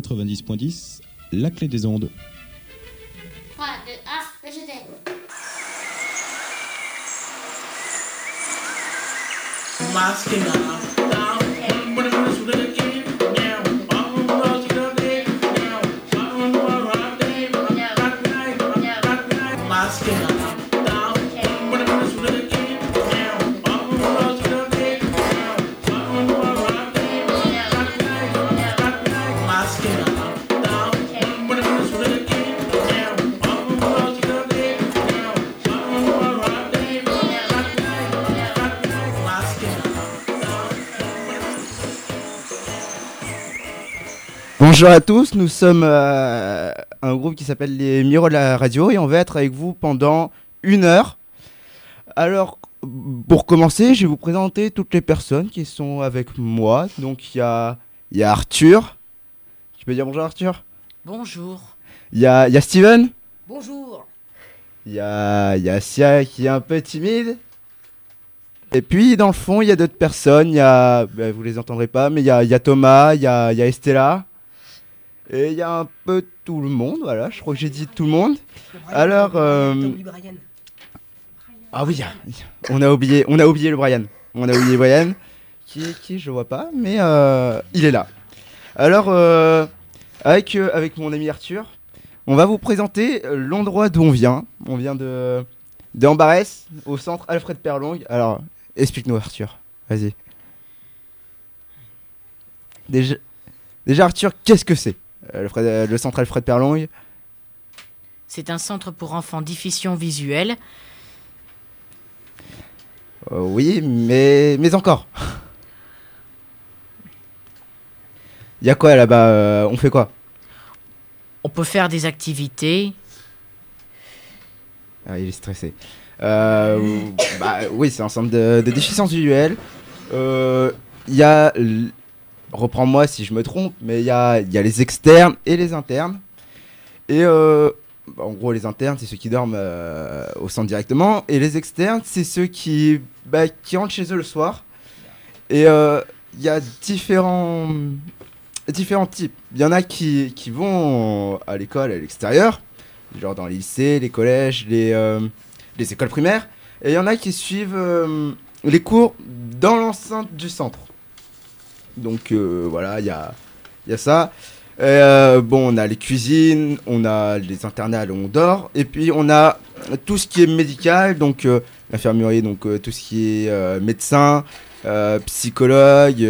90.10, la clé des ondes. 3, 2, 1, le jeté. Bonjour à tous, nous sommes euh, un groupe qui s'appelle les Miro de la radio et on va être avec vous pendant une heure. Alors, pour commencer, je vais vous présenter toutes les personnes qui sont avec moi. Donc, il y a, il y a Arthur. Tu peux dire bonjour Arthur? Bonjour. Il y a, il y a Steven? Bonjour. Il y a, il y a Sia qui est un peu timide. Et puis, dans le fond, il y a d'autres personnes. Il y a, ben, vous les entendrez pas, mais il y a, il y a Thomas, il y a, il y a Estella. Et il y a un peu tout le monde, voilà, je crois que j'ai dit tout le monde. Alors, euh, Ah oui, on a oublié, on a oublié le Brian. On a oublié Brian, qui, qui je vois pas, mais euh, il est là. Alors, euh, avec, euh, avec mon ami Arthur, on va vous présenter l'endroit d'où on vient. On vient de, de Ambarès, au centre Alfred Perlong. Alors, explique-nous Arthur, vas-y. Déjà, déjà Arthur, qu'est-ce que c'est? Le, Fred- euh, le centre Alfred Perlong C'est un centre pour enfants diffusion visuelle. Euh, Oui, mais, mais encore. Il y a quoi là-bas euh, On fait quoi? On peut faire des activités. Ah, il est stressé. Euh, bah, oui, c'est un centre de, de déficience visuelle. Euh, Il y a. Reprends-moi si je me trompe, mais il y a, les externes et les internes. Et euh, bah, en gros, les internes, c'est ceux qui dorment euh, au centre directement. Et les externes, c'est ceux qui, bah, rentrent chez eux le soir. Et euh, il y a différents, différents types. Il y en a qui, vont à l'école à l'extérieur, genre dans les lycées, les collèges, les, les écoles primaires. Et il y en a qui suivent les cours dans l'enceinte du centre. Donc euh, voilà, il y a, ça. Euh, bon, on a les cuisines, on a les internats où on dort, et puis on a tout ce qui est médical, donc euh, l'infirmerie, donc euh, tout ce qui est médecin, psychologue,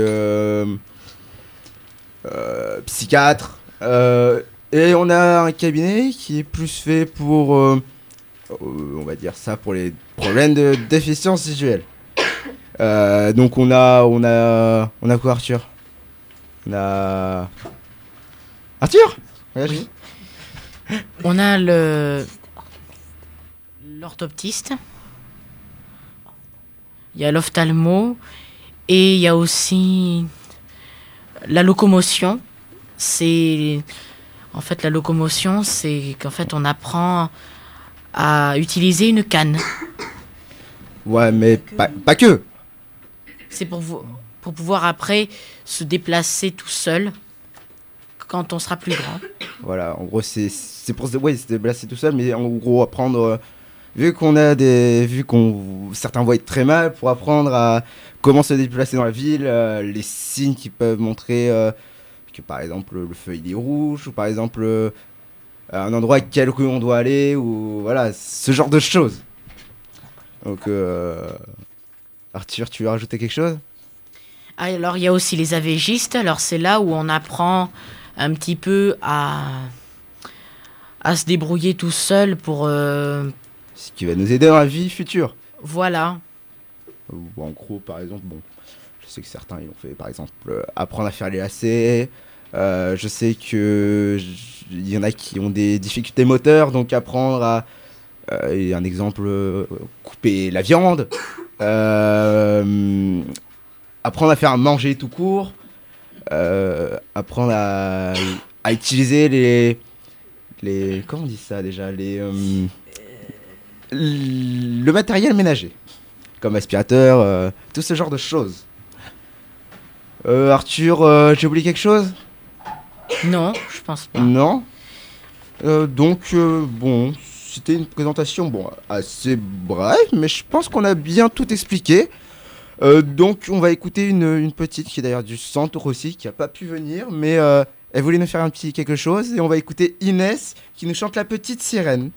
psychiatre, et on a un cabinet qui est plus fait pour, on va dire ça, pour les problèmes de déficience visuelle. Euh, donc on a, on a, on a quoi Arthur? On a Arthur? Réagis. On a le l'orthoptiste. Il y a l'ophtalmo et il y a aussi la locomotion. C'est en fait la locomotion, c'est qu'en fait on apprend à utiliser une canne. Ouais, mais pas, pas que. C'est pour, pour pouvoir après se déplacer tout seul quand on sera plus grand. Voilà, en gros, c'est pour se, ouais, se déplacer tout seul, mais en gros, apprendre. euh, vu qu'on a des. Vu qu'on. Certains voient très mal, pour apprendre à comment se déplacer dans la ville, euh, les signes qui peuvent montrer euh, que par exemple le feu il est rouge, ou par exemple un endroit quelle rue on doit aller, ou voilà, ce genre de choses. Donc, Arthur, tu veux rajouter quelque chose? Ah, Alors il y a aussi les AVGistes. Alors c'est là où on apprend un petit peu à, à se débrouiller tout seul pour... euh, Ce qui va nous aider dans la vie future. voilà. En gros, par exemple, bon, je sais que certains ils ont fait, par exemple, euh, apprendre à faire les lacets. Euh, je sais que il y en a qui ont des difficultés moteurs, donc apprendre à, et un exemple, couper la viande, euh, apprendre à faire manger tout court, euh, apprendre à, à utiliser les, les, comment on dit ça déjà, les, euh, le matériel ménager comme aspirateur, tout ce genre de choses. Arthur, j'ai oublié quelque chose? Non, je pense pas. Non? Donc, bon, c'était une présentation bon, assez brève, mais je pense qu'on a bien tout expliqué. Euh, donc, on va écouter une, petite qui est d'ailleurs du centre aussi, qui n'a pas pu venir, mais euh, elle voulait nous faire un petit quelque chose. Et on va écouter Inès qui nous chante la petite sirène.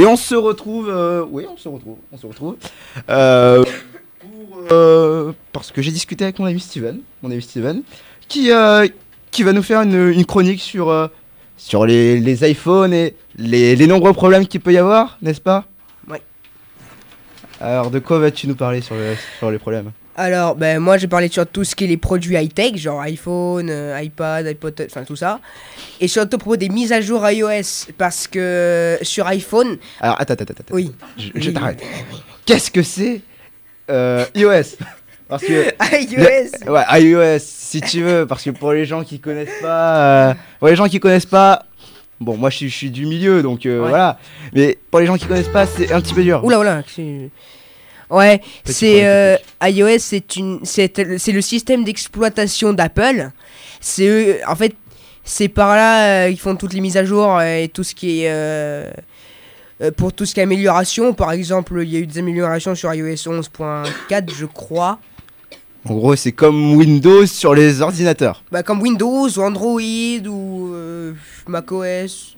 Et on se retrouve. euh, oui, on se retrouve. On se retrouve. euh, pour, euh, parce que j'ai discuté avec mon ami Steven, mon ami Steven, qui, euh, qui va nous faire une, une chronique sur, euh, sur les, les iPhones et les, les nombreux problèmes qu'il peut y avoir, n'est-ce pas? Ouais. Alors, de quoi vas-tu nous parler sur, le- sur les problèmes? Alors, ben moi j'ai parlé sur tout ce qui est les produits high-tech, genre iPhone, euh, iPad, iPod, enfin tout ça. Et surtout propos des mises à jour iOS, parce que sur iPhone, Alors, attends, attends, attends. attends. oui, Je, t'arrête. Qu'est-ce que c'est euh, iOS? Parce que. iOS, Ouais, iOS, si tu veux, parce que pour les gens qui connaissent pas, euh, pour les gens qui connaissent pas, bon, moi je suis, je suis du milieu, donc euh, Ouais. voilà. Mais pour les gens qui connaissent pas, c'est un petit peu dur. Oula, oula. Ouais, c'est euh, iOS, c'est une, c'est c'est le système d'exploitation d'Apple. C'est eux, en fait, c'est par là euh, qu'ils font toutes les mises à jour euh, et tout ce qui est euh, euh, pour tout ce qui est amélioration. Par exemple, il y a eu des améliorations sur iOS 11.4, je crois. En gros, c'est comme Windows sur les ordinateurs. Bah, comme Windows ou Android ou euh, macOS.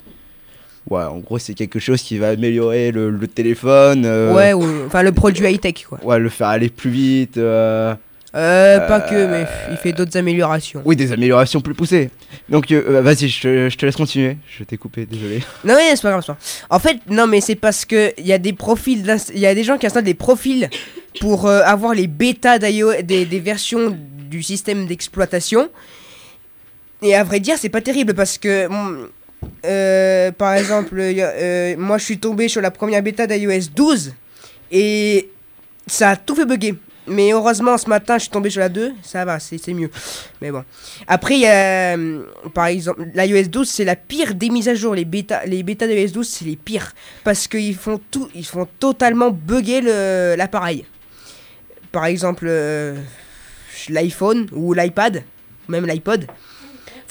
Ouais, en gros, c'est quelque chose qui va améliorer le, le téléphone. euh, Ouais, ou, enfin le produit high-tech quoi. Ouais, le faire aller plus vite. euh, Euh, pas que, mais il fait d'autres améliorations. Oui, des améliorations plus poussées. Donc, euh, euh, vas-y, je te, je te laisse continuer. Je t'ai coupé, désolé. Non, mais c'est pas grave. c'est pas grave. En fait, non, mais c'est parce que il y a des profils, il y a des gens qui installent des profils pour euh, avoir les bêtas d'iOS, des, des versions du système d'exploitation. Et à vrai dire, c'est pas terrible parce que, bon, euh, par exemple, euh, moi je suis tombé sur la première bêta d'iOS 12 et ça a tout fait bugger. Mais heureusement, ce matin, je suis tombé sur la 2, ça va, c'est mieux. Mais bon. Après, il y a, euh, par exemple, l'iOS 12, c'est la pire des mises à jour. Les bêtas, les bêtas de l'iOS 12, c'est les pires. Parce qu'ils font tout, ils font totalement bugger l'appareil. Par exemple, l'iPhone ou l'iPad, même l'iPod.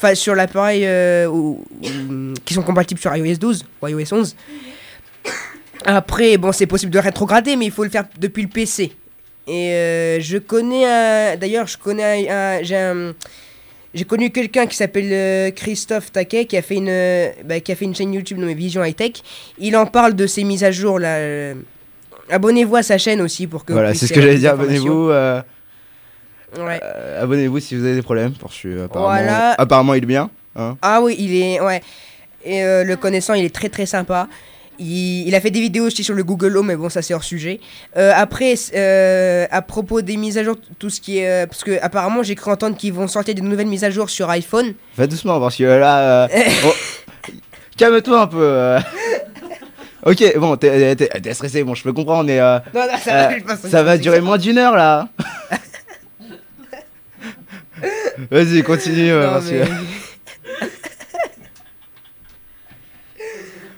Enfin, sur l'appareil euh, qui sont compatibles sur iOS 12 ou iOS 11. Après, bon, c'est possible de rétrograder, mais il faut le faire depuis le PC. Et euh, je connais un. D'ailleurs, je connais un. un- j'ai connu quelqu'un qui s'appelle euh, Christophe Taquet qui a fait une euh, bah, qui a fait une chaîne YouTube nommée Vision High Tech. Il en parle de ses mises à jour là. Abonnez-vous à sa chaîne aussi pour que. Voilà, c'est ce que j'allais dire. Abonnez-vous. euh, Ouais. euh, Abonnez-vous si vous avez des problèmes. Parce que apparemment, Voilà. apparemment, il est bien. Hein. Ah oui, il est. Ouais. Et euh, le connaissant, il est très très sympa. Il, il a fait des vidéos aussi sur le Google Home, mais bon, ça c'est hors sujet. Euh, après, euh, à propos des mises à jour, tout ce qui est. euh, parce que apparemment, j'ai cru entendre qu'ils vont sortir des nouvelles mises à jour sur iPhone. Fais doucement parce que là. oh, Calme-toi un peu. ok, bon, t'es stressé. Bon, je peux comprendre. Mais Non, non, ça, va, je ça va durer moins d'une heure là. Vas-y, continue. Non, mais-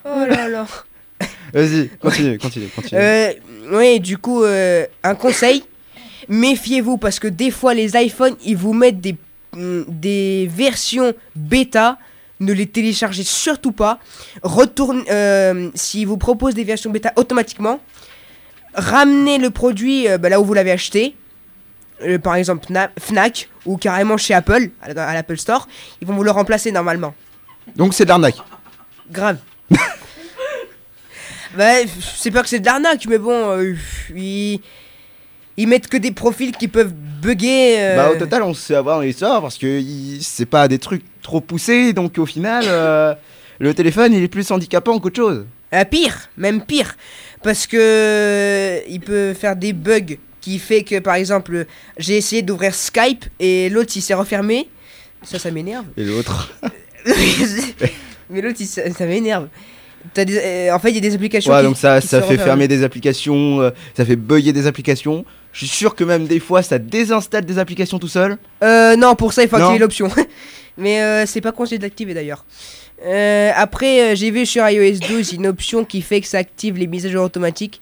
oh là là. Vas-y, continue, continue, continue. Euh, oui, du coup, euh, un conseil méfiez-vous parce que des fois, les iPhones ils vous mettent des, mm, des versions bêta. Ne les téléchargez surtout pas. Retourne, euh, s'ils vous proposent des versions bêta automatiquement, ramenez le produit euh, bah, là où vous l'avez acheté. Euh, par exemple, Na- Fnac ou carrément chez Apple, à la- à l'Apple Store. Ils vont vous le remplacer normalement. Donc, c'est de l'arnaque. Grave. bah, c'est pas que c'est de l'arnaque, mais bon, euh, ils, ils mettent que des profils qui peuvent bugger. euh, Bah, au total, on sait avoir l'histoire parce que il- c'est pas des trucs trop poussés. Donc, au final, le téléphone il est plus handicapant qu'autre chose. euh, pire, même pire. Parce que il peut faire des bugs qui fait que, par exemple, j'ai essayé d'ouvrir Skype et l'autre il s'est refermé. Ça, ça m'énerve. Et l'autre. mais l'autre, ça m'énerve. Des- euh, en fait, il y a des applications Ouais, qui, donc ça, qui ça fait fermer des applications, euh, ça fait bugger des applications. Je suis sûr que même des fois, ça désinstalle des applications tout seul. Euh, non, pour ça, il faut Non. activer l'option. Mais euh, c'est pas conseillé de l'activer d'ailleurs. Euh, après, j'ai vu sur iOS 12 une option qui fait que ça active les mises à jour automatiques.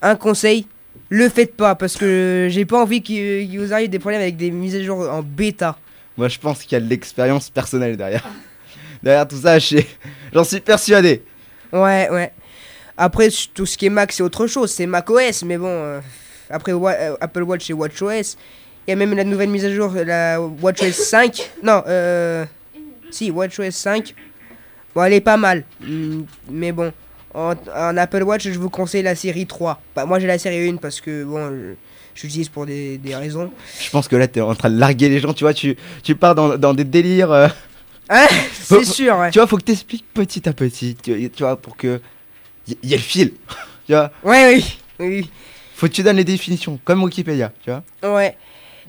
Un conseil, le faites pas parce que j'ai pas envie qu'il qu'il vous arrive des problèmes avec des mises à jour en bêta. Moi, je pense qu'il y a de l'expérience personnelle derrière. derrière tout ça, j'en suis persuadé. Ouais, ouais. Après, tout ce qui est Mac, c'est autre chose. C'est Mac OS, mais bon. euh, après euh, Apple Watch et WatchOS. Il y a même la nouvelle mise à jour, la WatchOS 5. Non, euh. Si, WatchOS 5. Bon, elle est pas mal. Hmm, mais bon. En, en Apple Watch, je vous conseille la série 3. Bah, moi, j'ai la série 1 parce que, bon, l'utilise pour des, des raisons. Je pense que là, t'es en train de larguer les gens, tu vois, tu, tu pars dans, dans des délires. euh, Faut- C'est sûr, ouais. tu vois, faut que t'expliques petit à petit, tu, tu vois, pour que. Il y, y ait le fil. tu vois, Ouais, oui. Oui. faut que tu donnes les définitions, comme Wikipédia, tu vois. Ouais.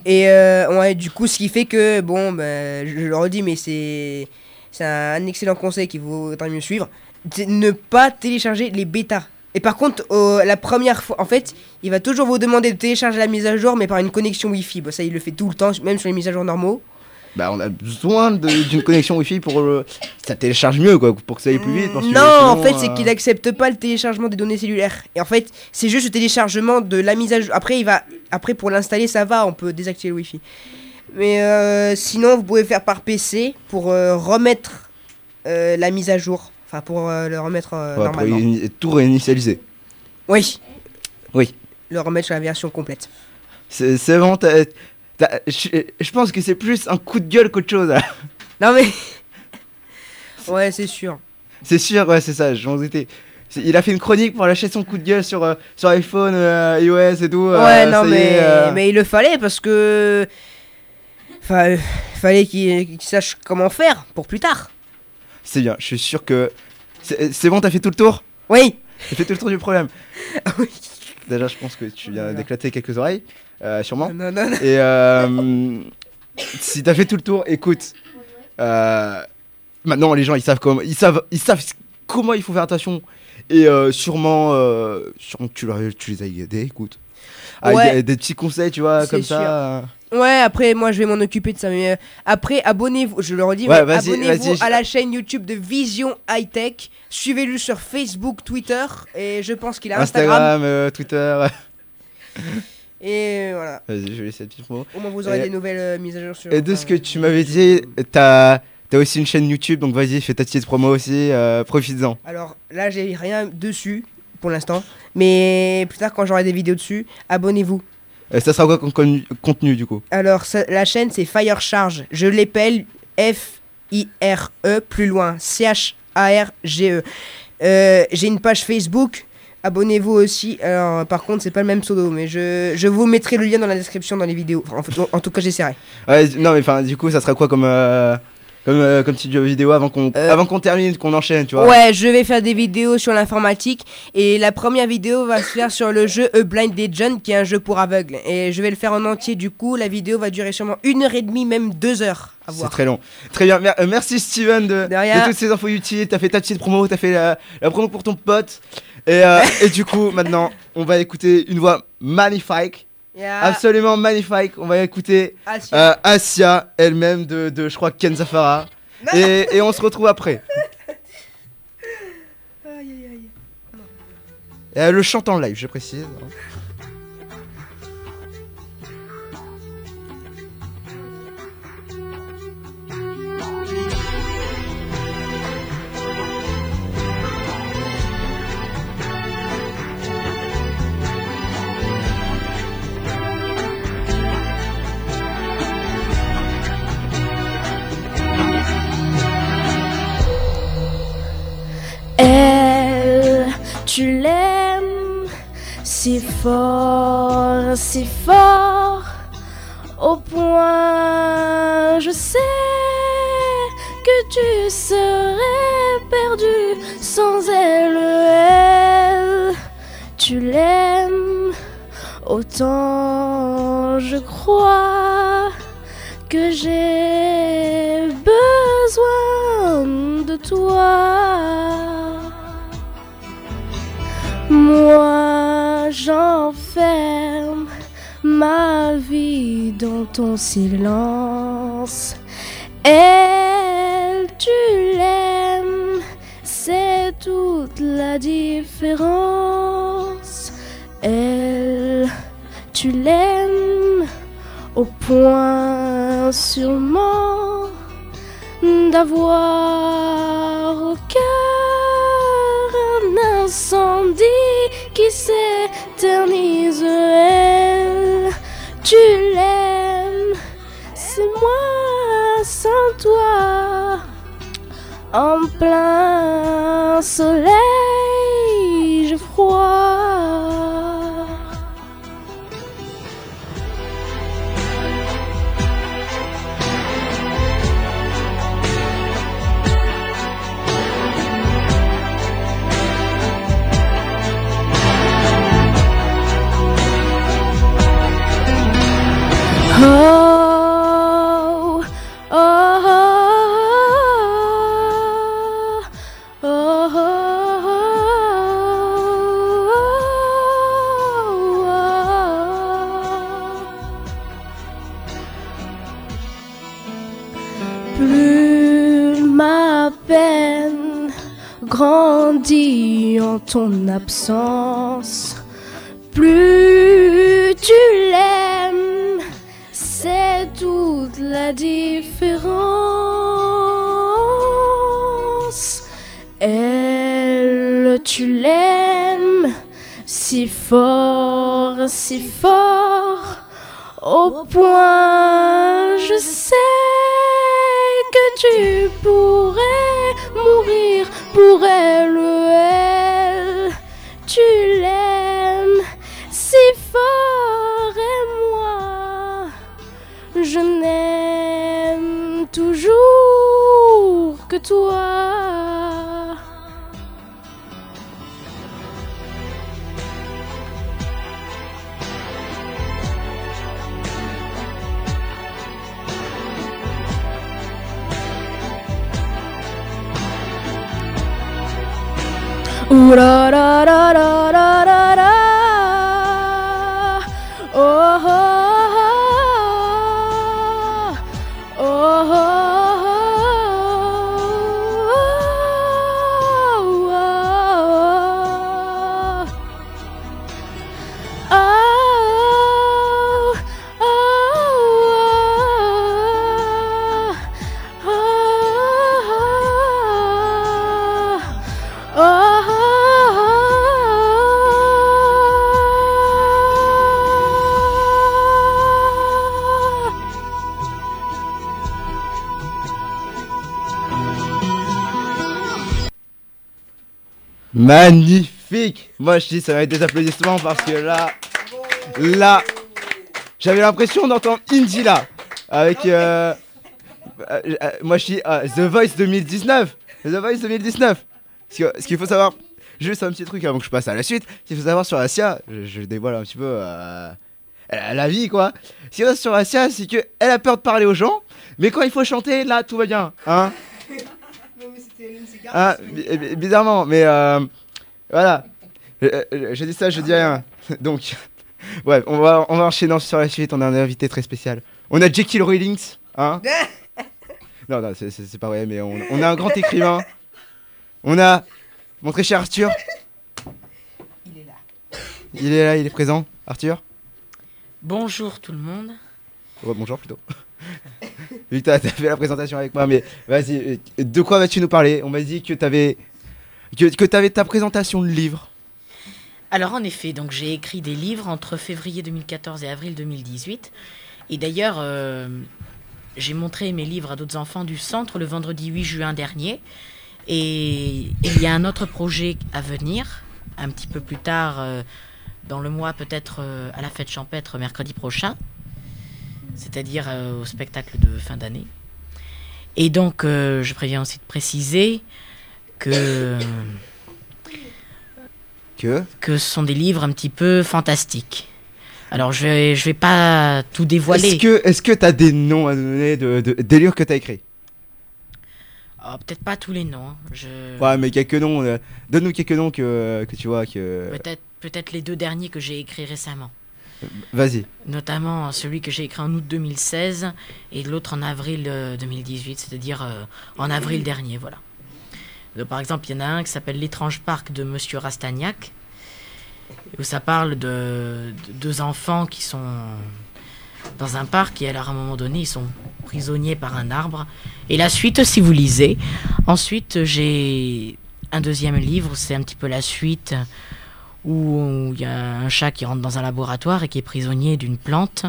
Et euh, ouais, du coup, ce qui fait que, bon, je, je le redis, mais c'est c'est un excellent conseil qu'il vaudrait mieux suivre. Ne pas télécharger les bêtas. Et par contre, euh, la première fois, en fait, il va toujours vous demander de télécharger la mise à jour, mais par une connexion Wi-Fi. Bon, ça, il le fait tout le temps, même sur les mises à jour normaux. Bah, on a besoin d'une connexion Wi-Fi pour. euh, ça télécharge mieux, quoi, pour que ça aille plus vite. parce que non, sinon, en fait, c'est euh, qu'il accepte pas le téléchargement des données cellulaires. Et en fait, c'est juste le téléchargement de la mise à jour. Après, il va, après pour l'installer, ça va, on peut désactiver le Wi-Fi. Mais euh, sinon, vous pouvez faire par PC pour remettre la mise à jour. Enfin, pour euh, le remettre euh, ouais, pour normalement. tout réinitialiser. Oui. Oui. Le remettre sur la version complète. C'est c'est vraiment. t'as- t'as- Je je pense que c'est plus un coup de gueule qu'autre chose. là. Non mais. ouais, c'est sûr. C'est sûr, ouais, c'est ça, c'est- il a fait une chronique pour lâcher son coup de gueule sur, euh, sur iPhone, euh, iOS et tout. euh, Ouais, non, ça y mais, est, euh, mais il le fallait parce que. Enfin, euh, fallait qu'il qu'il sache comment faire pour plus tard. C'est bien, je suis sûr que. C'est c'est bon, t'as fait tout le tour? Oui. T'as fait tout le tour du problème Oui. Déjà, je pense que tu viens Voilà. d'éclater quelques oreilles, euh, sûrement. Non, non, non. Et euh, si t'as fait tout le tour, écoute. euh, maintenant, les gens, ils savent comment, ils savent, ils savent comment il faut faire attention. Et euh, sûrement, euh, sûrement que tu, leur- tu les as aidés, écoute. Avec Ouais. des, des petits conseils, tu vois, comme sûr. ça. euh. Ouais, après, moi, je vais m'en occuper de ça. Mais euh, après, abonnez-vous. Je le redis, Ouais, abonnez-vous à la chaîne YouTube de Vision High Tech. Suivez-le sur Facebook, Twitter. Et je pense qu'il a Instagram. Instagram, euh, Twitter. Et voilà. Vas-y, je vais laisser la petite promo. Au moins, vous aurez Et- des nouvelles euh, mises à jour sur. Et de enfin, ce que tu m'avais dit, t'as as aussi une chaîne YouTube, donc vas-y, fais ta petite promo aussi, euh, profites-en. Alors là, j'ai rien dessus pour l'instant. Mais plus tard, quand j'aurai des vidéos dessus, abonnez-vous. Et ça sera quoi comme con- contenu du coup? Alors, ça- la chaîne, c'est Fire Charge. Je l'appelle F-I-R-E, E, plus loin, C-H-A-R-G-E. Euh, J'ai une page Facebook. Abonnez-vous aussi. Alors, par contre, c'est pas le même pseudo, mais je, je vous mettrai le lien dans la description dans les vidéos. Enfin, en, en tout cas, j'essaierai. Ouais, non, mais enfin, du coup, ça sera quoi comme, euh, comme, euh, comme petite vidéo avant qu'on Euh, avant qu'on termine, qu'on enchaîne, tu vois Ouais, je vais faire des vidéos sur l'informatique. Et la première vidéo va se faire sur le jeu A Blind Legend, qui est un jeu pour aveugles. Et je vais le faire en entier. Du coup, la vidéo va durer sûrement une heure et demie, même deux heures C'est très long. Très bien. Euh, merci Steven de, De rien. de toutes ces infos utiles. T'as fait ta petite promo, t'as fait la, la promo pour ton pote. Et, euh, et du coup, maintenant, on va écouter une voix magnifique. Yeah. Absolument magnifique. On va écouter euh, Asia elle-même de, de, je crois, Ken Zafara. Et, et on se retrouve après. Aïe, aïe, aïe. Et elle le chante en live, je précise. Tu l'aimes si fort, si fort, au point, je sais que tu serais perdu sans elle. Elle, tu l'aimes autant, je crois que j'ai besoin de toi. Moi, j'enferme ma vie dans ton silence. Elle, tu l'aimes, c'est toute la différence. Elle, tu l'aimes au point sûrement d'avoir au cœur un qui s'éternise. Elle, tu l'aimes, c'est moi sans toi. En plein soleil, j'ai froid. En ton absence, plus tu l'aimes, c'est toute la différence. Elle, tu l'aimes si fort, si fort, au point je sais que tu pourrais mourir pour elle. Elle, tu l'aimes si fort et moi je n'aime toujours que toi. Ooh da da da da Magnifique Moi je dis ça va être des applaudissements parce que là, là, j'avais l'impression d'entendre Indy là, avec, euh, euh, euh, moi je dis euh, The Voice 2019, The Voice 2019. Ce qu'il faut savoir, juste un petit truc avant que je passe à la suite, ce qu'il faut savoir sur Asia, je, dévoile un petit peu la vie quoi. Ce qu'il y a sur Asia, c'est que elle a peur de parler aux gens, mais quand il faut chanter, là tout va bien, hein. Ah, bi- bizarrement, mais euh, voilà. Euh, euh, Je dis ça, je dis rien. Donc, ouais, on va, on va enchaîner sur la suite. On a un invité très spécial. On a Jekyll Rowlings, hein Non, non, c'est- pas vrai, mais on, on a un grand écrivain. On a mon très cher Arthur. Il est là. Il est là, il est présent. Arthur? Bonjour tout le monde. Ouais, Bonjour plutôt. Que t'as fait la présentation avec moi, mais vas-y, euh, de quoi vas-tu nous parler? On m'a dit que t'avais que, t'avais ta présentation de livre. Alors en effet, donc j'ai écrit des livres entre février 2014 et avril 2018. Et d'ailleurs, euh, j'ai montré mes livres à d'autres enfants du centre le vendredi 8 juin dernier. Et il y a un autre projet à venir, un petit peu plus tard, euh, dans le mois, peut-être à la fête champêtre mercredi prochain, c'est-à-dire euh, au spectacle de fin d'année. Et donc, euh, je préviens aussi de préciser que Que que ce sont des livres un petit peu fantastiques. Alors je vais, je vais pas tout dévoiler. Est-ce que est-ce que t'as des noms à donner de, de- des livres que t'as écrits? Oh, Peut-être pas tous les noms. hein. Je... Ouais, mais quelques noms. euh, Donne-nous quelques noms que, que tu vois que. Peut-être peut-être les deux derniers que j'ai écrits récemment. Vas-y. Notamment celui que j'ai écrit en août 2016 et l'autre en avril euh, 2018, c'est-à-dire euh, en avril dernier, voilà. Par exemple, il y en a un qui s'appelle L'étrange parc de Monsieur Rastagnac, où ça parle de, de deux enfants qui sont dans un parc et alors à un moment donné, ils sont prisonniers par un arbre. Et la suite, si vous lisez. Ensuite, j'ai un deuxième livre, c'est un petit peu la suite où il y a un chat qui rentre dans un laboratoire et qui est prisonnier d'une plante,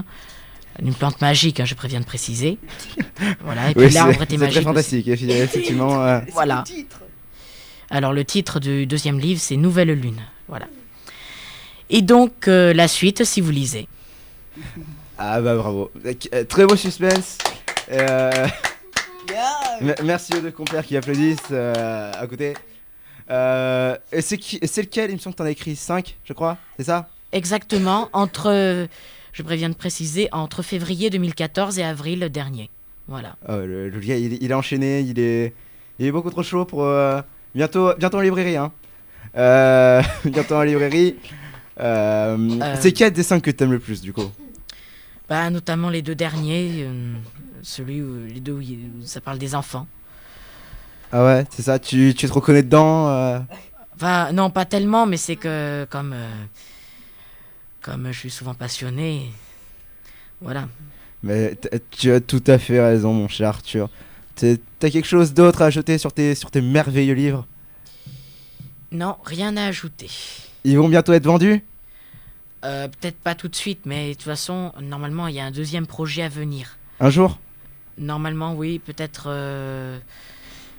une plante magique, hein, je préviens de préciser. Voilà, et puis Oui, c'est l'arbre c'est était très magique. aussi. fantastique, effectivement. euh, Voilà. Alors le titre du deuxième livre, c'est Nouvelle Lune. Voilà. Et donc euh, la suite, si vous lisez. Ah bah bravo. Euh, Très beau suspense. Euh, me- Merci aux deux compères qui applaudissent euh, à côté. Euh, c'est lequel Il me semble que t'en as écrit 5, je crois, c'est ça? Exactement, entre, je préviens de préciser, entre février 2014 et avril dernier. Voilà. Oh, le, le gars, il, est- il est enchaîné, il est, il est beaucoup trop chaud pour. euh, bientôt, bientôt en librairie, hein. Euh, bientôt en librairie. Euh, Euh. C'est quel des 5 que t'aimes le plus, du coup? Bah, notamment les deux derniers, celui où, les deux où, il- où ça parle des enfants. Ah ouais, c'est ça, tu, tu te reconnais dedans euh Enfin, non, pas tellement, mais c'est que comme, euh, comme je suis souvent passionné, voilà. Mais tu as tout à fait raison, mon cher Arthur. T'as quelque chose d'autre à ajouter sur tes, sur tes merveilleux livres? Non, rien à ajouter. Ils vont bientôt être vendus? Euh, Peut-être pas tout de suite, mais de toute façon, normalement, il y a un deuxième projet à venir. Un jour? Normalement, oui, peut-être euh,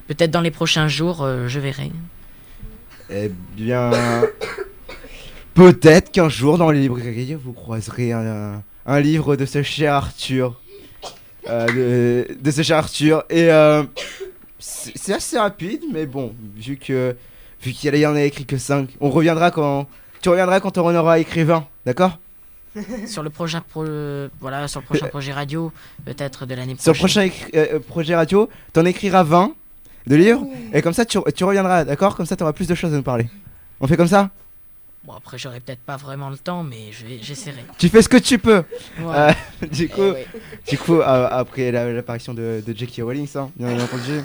peut-être dans les prochains jours, euh, je verrai. Eh bien. peut-être qu'un jour dans les librairies vous croiserez un, un livre de ce cher Arthur. Euh, de, de ce cher Arthur. Et euh, c'est assez rapide, mais bon, vu que vu qu'il y en a écrit que 5, on reviendra quand. Tu reviendras quand on en aura écrit 20, d'accord? Sur le prochain pro- voilà, sur le prochain projet radio, peut-être de l'année Sur prochaine. le prochain projet radio, t'en écriras 20 de livres, et comme ça tu, tu reviendras, d'accord? Comme ça t'auras plus de choses à nous parler. On fait comme ça? Bon, après, j'aurai peut-être pas vraiment le temps, mais je vais- j'essaierai. Tu fais ce que tu peux. Euh, Du coup, Eh ouais. du coup euh, après la- l'apparition de, de Jackie Rowling, hein, bien entendu,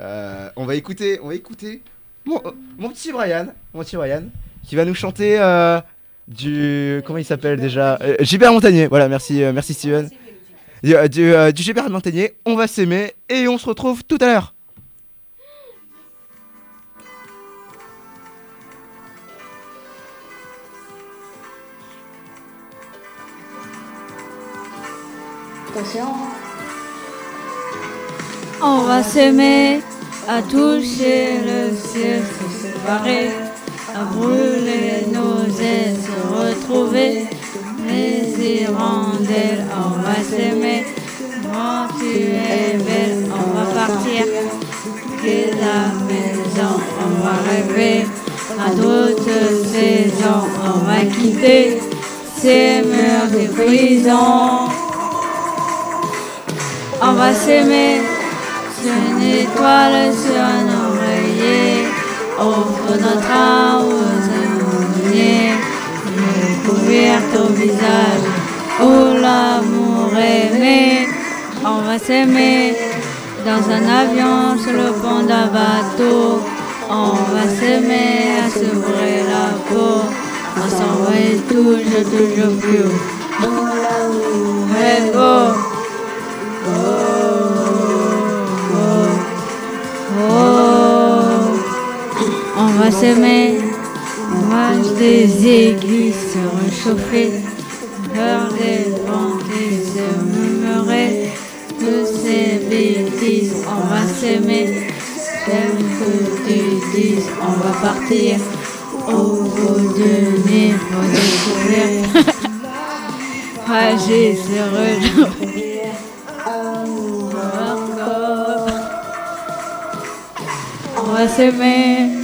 euh, on va écouter, on va écouter mon, euh, mon petit Brian, mon petit Brian, qui va nous chanter euh, du comment il s'appelle déjà? Gilbert Montagnier. Voilà, merci, euh, merci Steven. Du, du, du Gilbert Montagnier, on va s'aimer et on se retrouve tout à l'heure. On va s'aimer, à toucher le ciel, se séparer, à brûler nos ailes, se retrouver, les hirondelles, on va s'aimer, quand tu es belle, on va partir, quitter la maison, on va rêver, à d'autres saisons, on va quitter ces murs de prison. On va s'aimer sur une étoile, sur un oreiller. Offre notre âme aux aumôniers. Couverte au visage, où l'amour aimé. On va s'aimer dans un avion, sur le pont d'un bateau. On va s'aimer à brûler la peau. On s'envoie toujours, toujours plus haut. On va s'aimer, mange des aiguilles se réchauffer, faire des et se murmurer, toutes ces bêtises, on va s'aimer, j'aime que tu dises, on va partir, au bout de faut découvrir, fragile se encore. On va s'aimer,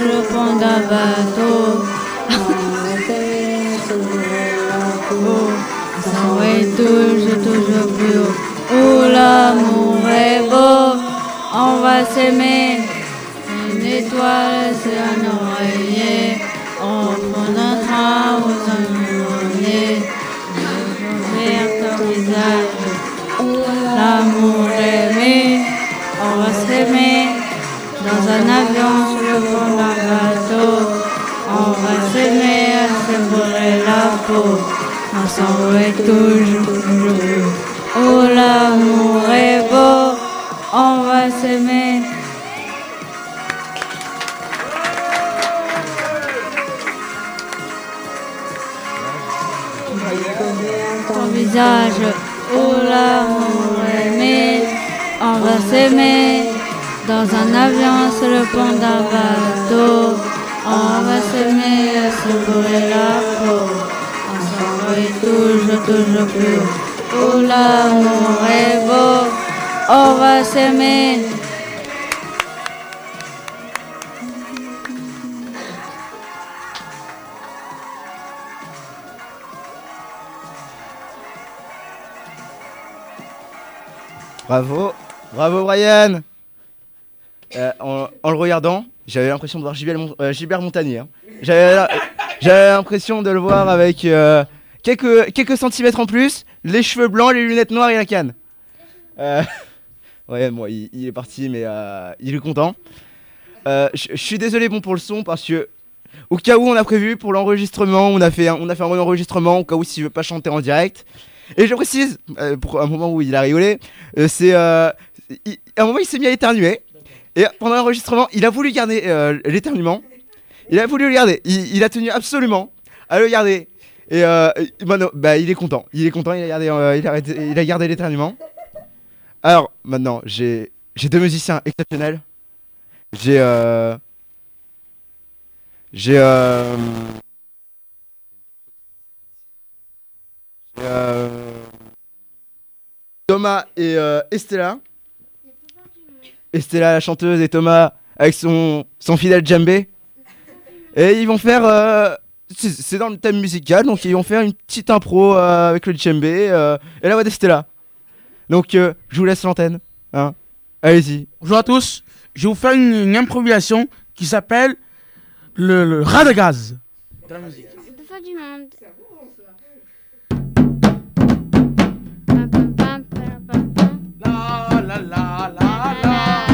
le pont d'un bateau. Peau, s'envoyer toujours, toujours plus haut. L'amour est beau, on va s'aimer. S'envoie toujours. Oh l'amour est beau, on va s'aimer. Ton visage, oh l'amour aimé, on va s'aimer dans un avion sur le pont d'un bateau. On va s'aimer à se la peau. S'envoie toujours, toujours plus haut. Oh l'amour est beau, on va s'aimer. Bravo, bravo Brian. Euh, en, en le regardant, j'avais l'impression de voir Gilbert, euh, Gilbert Montagnier. hein. J'avais j'avais l'impression de le voir avec euh, quelques, quelques centimètres en plus, les cheveux blancs, les lunettes noires et la canne. Euh, ouais, bon, il, est parti, mais euh, il est content. Je suis désolé bon pour le son parce que au cas où on a prévu pour l'enregistrement, on a fait un, on a fait un enregistrement au cas où s'il veut pas chanter en direct. Et je précise, pour un moment où il a rigolé, c'est à un moment il s'est mis à éternuer et pendant l'enregistrement il a voulu garder l'éternuement Il a voulu le garder. Il, a tenu absolument à le garder. Et euh, maintenant, bah, il est content. Il est content. Il a gardé, euh, l'éternuement. Alors maintenant, j'ai deux musiciens exceptionnels. J'ai euh, j'ai euh, euh, Thomas et euh, Estella. Estella la chanteuse et Thomas avec son son fidèle djembé. Et ils vont faire euh, c'est dans le thème musical donc ils vont faire une petite impro euh, avec le djembé euh, et la voix d'Estella. Donc euh, je vous laisse l'antenne hein. Allez-y. Bonjour à tous. Je vais vous faire une, une improvisation qui s'appelle le, le rat de gaz. De la musique. De faire du monde. La la la la la la la la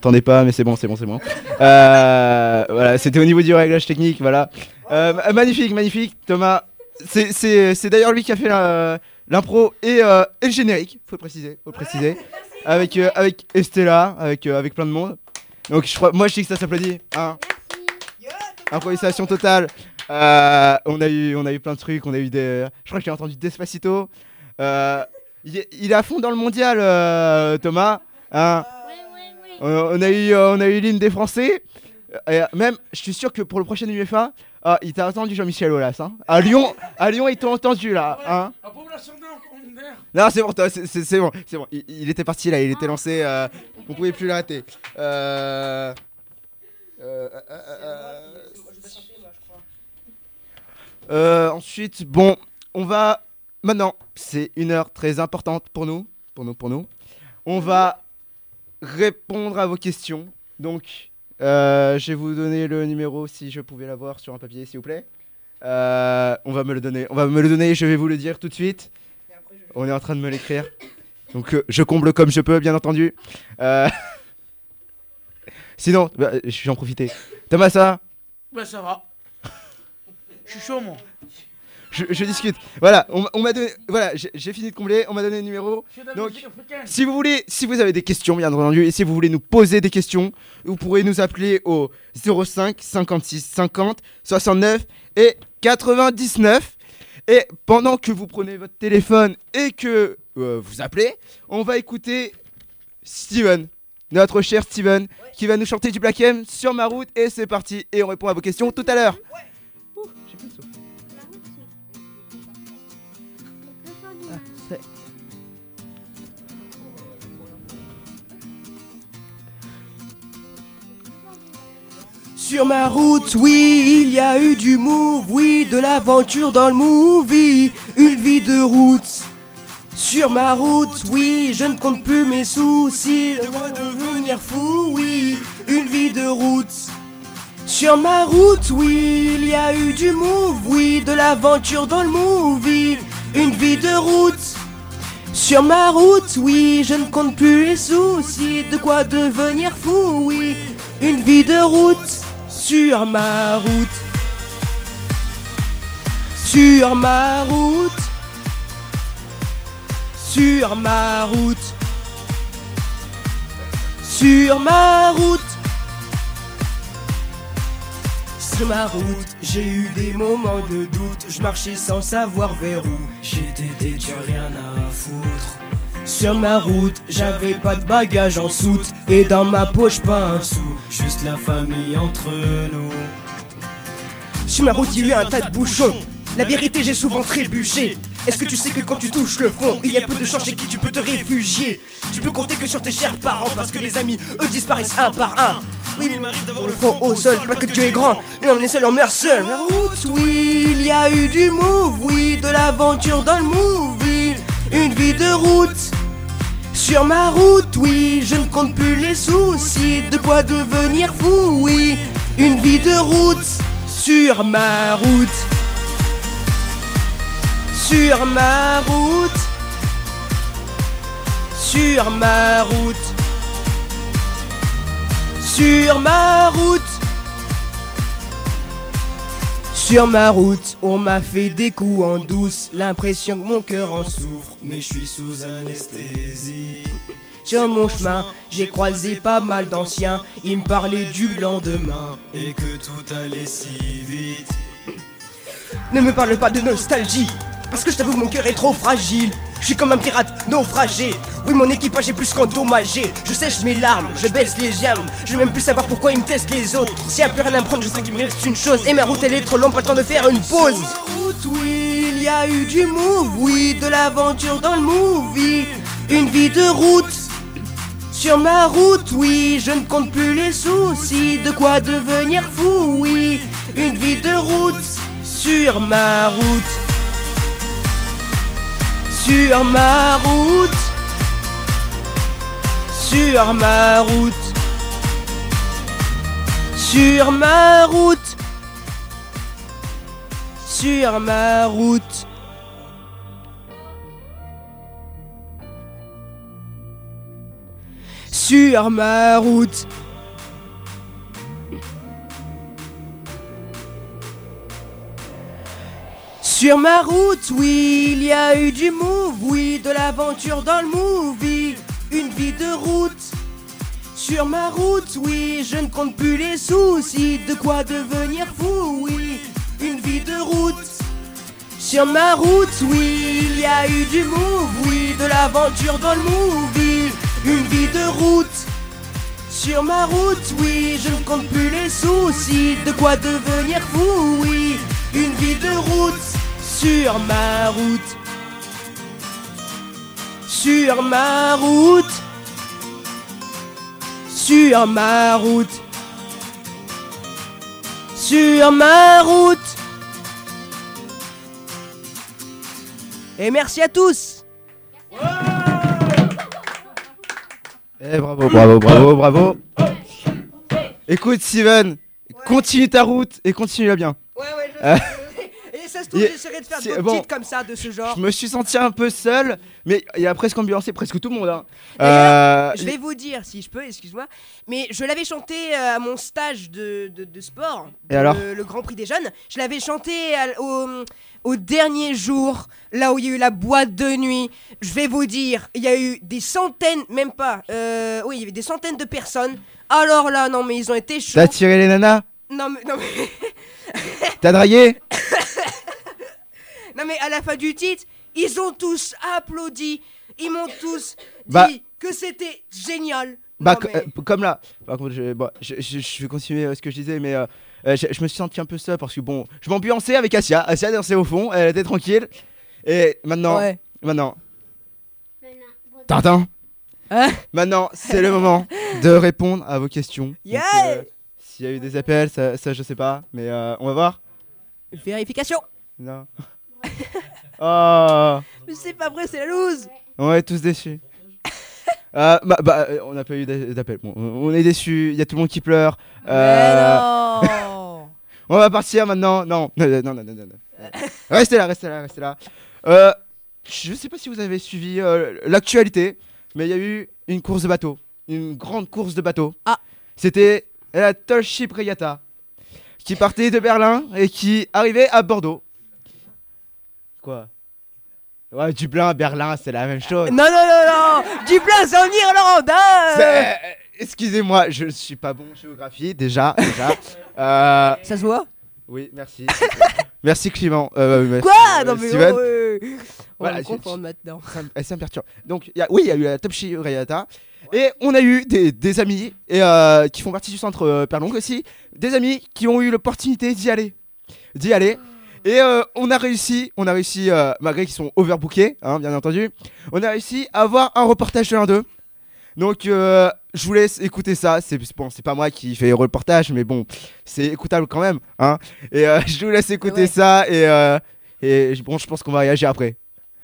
m'entendais pas, mais c'est bon, c'est bon, c'est bon. Euh, voilà, c'était au niveau du réglage technique, voilà. Euh, ma- magnifique, magnifique, Thomas. C'est- d'ailleurs lui qui a fait l'impro et, euh, et le générique, faut le préciser, faut le préciser. Avec, euh, avec Estella, avec, euh, avec plein de monde. Donc je crois, moi je dis que ça s'applaudit. Hein. Improvisation totale. Euh, on, a eu, on a eu plein de trucs, on a eu des. Je crois que j'ai entendu Despacito. Euh, il, est, à fond dans le mondial, euh, Thomas. hein. On, on a eu, euh, on a eu l'hymne des Français. Et même, je suis sûr que pour le prochain UEFA, ah, il t'a entendu Jean-Michel Aulas. Hein. À Lyon, à Lyon, ils t'ont entendu là. Hein. La population d'un Non, c'est bon, c'est bon, c'est bon. Il, il était parti là, il était lancé. euh, on pouvait plus l'arrêter. Euh... euh, euh, euh, euh, euh, ensuite, bon, on va maintenant. C'est une heure très importante pour nous, pour nous, pour nous. On va répondre à vos questions. Donc, euh, je vais vous donner le numéro si je pouvais l'avoir sur un papier, s'il vous plaît. Euh, on va me le donner. On va me le donner. Je vais vous le dire tout de suite. On est en train de me l'écrire. Donc euh, je comble comme je peux, bien entendu. Sinon, bah, je vais en profiter. Thomas, ça va? Ben ça va. Je suis chaud moi. Je, je discute. Voilà, on, on m'a donné. Voilà, j'ai fini de combler. On m'a donné le numéro. Donc. Si vous voulez, si vous avez des questions, bien entendu, et si vous voulez nous poser des questions, vous pourrez nous appeler au 05 56 50 69 et 99. Et pendant que vous prenez votre téléphone et que euh, vous appelez, on va écouter Steven, notre cher Steven, qui va nous chanter du Black M sur ma route. Et c'est parti. Et on répond à vos questions tout à l'heure. Ouh, j'ai plus de Sur ma route, oui, il y a eu du move, oui, de l'aventure dans le movie, une vie de route. Sur ma route, oui, je ne compte plus mes soucis, je dois devenir fou, oui, une vie de route. Sur ma route, oui, il y a eu du move, oui, de l'aventure dans le movie, une vie de route. Sur ma route, oui, je ne compte plus les soucis, de quoi devenir fou, oui, une vie de route. Sur ma route, sur ma route, sur ma route, sur ma route. Sur ma route, j'ai eu des moments de doute. Je marchais sans savoir vers où. J'étais têtu, rien à foutre. Sur ma route, j'avais pas de bagages en soute. Et dans ma poche, pas un sou. Juste la famille entre nous. Sur ma route, il y a eu un tas de bouchons. La vérité, j'ai souvent trébuché. Est-ce que tu sais que quand tu touches le fond, il y a peu de chances chez qui tu peux te réfugier? Tu peux compter que sur tes chers parents parce que les amis, eux, disparaissent un par un. Oui, il m'arrive d'avoir le front au sol, pas que Dieu est grand, mais on est seul, on meurt seul. Oui, il y a eu du move, oui, de l'aventure dans le movie, une vie de route. Sur ma route, oui, je ne compte plus les soucis, de quoi devenir fou, oui, une vie de route. Sur ma route. Sur ma route. Sur ma route. Sur ma route. Sur ma route, on m'a fait des coups en douce, l'impression que mon cœur en souffre, mais je suis sous anesthésie. Sur mon chemin, j'ai croisé pas mal d'anciens, ils me parlaient du lendemain et que tout allait si vite. Ne me parle pas de nostalgie, parce que je t'avoue mon cœur est trop fragile. Je suis comme un pirate naufragé. Oui, mon équipage est plus qu'endommagé. Je sèche mes larmes, je baisse les gemmes. Je veux même plus savoir pourquoi ils me testent les autres. S'il y a plus rien à prendre, je sais qu'il me reste une chose. Et ma route elle est trop longue, pas le temps de faire une pause. Route, oui, il y a eu du move, oui, de l'aventure dans le movie. Une vie de route. Sur ma route, oui, je ne compte plus les soucis. De quoi devenir fou, oui. Une vie de route. Sur ma route. Sur ma route. Sur ma route. Sur ma route. Sur ma route. Sur ma route. Sur ma route, oui, il y a eu du move, oui, de l'aventure dans le movie, une vie de route. Sur ma route, oui, je ne compte plus les soucis, de quoi devenir fou, oui, une vie de route. Sur ma route, oui, il y a eu du move, oui, de l'aventure dans le movie, une vie de route. Sur ma route, oui, je ne compte plus les soucis, de quoi devenir fou, oui, une vie de route. Sur ma route. Sur ma route. Sur ma route. Sur ma route. Et merci à tous. Eh bravo, bravo, bravo, bravo. Écoute Steven, continue ta route et continue-la bien. Ouais, ouais, Euh, Et ça se trouve, j'essaierai de faire d'autres bon. titres comme ça, de ce genre. Je me suis senti un peu seul, mais il y a presque ambulancé presque tout le monde. Hein. Euh, Je vais vous dire, si je peux, excuse-moi, mais je l'avais chanté euh, à mon stage de, de, de sport, Et alors le, le Grand Prix des Jeunes. Je l'avais chanté à- au, au dernier jour, là où il y a eu la boîte de nuit. Je vais vous dire, il y a eu des centaines, même pas, euh, oui, il y avait des centaines de personnes. Alors là, non, mais ils ont été chauds. T'as tiré les nanas? Non, mais, non, mais, T'as dragué? non, mais à la fin du titre, ils ont tous applaudi. Ils m'ont tous dit Bah- que c'était génial. Bah, Non, co- mais- euh, comme là. Par contre, je, bon, je, je- je vais continuer euh, ce que je disais, mais euh, euh, je, je me suis senti un peu seul parce que bon, je m'ambiançais avec Asia. Asia dansait au fond, elle était tranquille. Et maintenant, Ouais. maintenant, Tintin. Hein Maintenant, c'est le moment de répondre à vos questions. Yeah euh, S'il y a eu des appels, ça, ça, je sais pas, mais euh, on va voir. Vérification. Non. Oh, Mais c'est pas vrai, c'est la loose. on est tous déçus. Euh, bah, bah, euh, on n'a pas eu d'a- d'appel. Bon, on est déçus. Il y a tout le monde qui pleure. Euh, non. On va partir maintenant. Non, non, non, non, non. Restez là, restez là, restez là. Euh, je sais pas si vous avez suivi l'actualité, mais il y a eu une course de bateau, une grande course de bateau. Ah. C'était la Tall Ship Regatta, qui partait de Berlin et qui arrivait à Bordeaux. Quoi Ouais, Dublin Berlin, c'est la même chose. non, non, non, non. Dublin, c'est en Irlande. hein. C'est- Excusez-moi, je ne suis pas bon en géographie déjà. déjà. Euh, Ça se voit? Oui, merci. merci Clément. Euh, merci, Quoi? Euh, Non, mais Steven. oh. On Voilà, va me tu- confondre maintenant. ça, me- eh, ça me perturbe. Donc, il y a- oui, il y a eu la Top Ship Regatta. Et on a eu des, des amis et, euh, qui font partie du centre euh, Perlong aussi. Des amis qui ont eu l'opportunité d'y aller. D'y aller. Et euh, on a réussi, on a réussi, euh, malgré qu'ils sont overbookés, hein, bien entendu, on a réussi à avoir un reportage de l'un d'eux. Donc, euh, je vous laisse écouter ça. C'est bon, c'est pas moi qui fais le reportage, mais bon, c'est écoutable quand même. Hein. Et euh, je vous laisse écouter Ouais. ça. Et, euh, et bon, je pense qu'on va réagir après.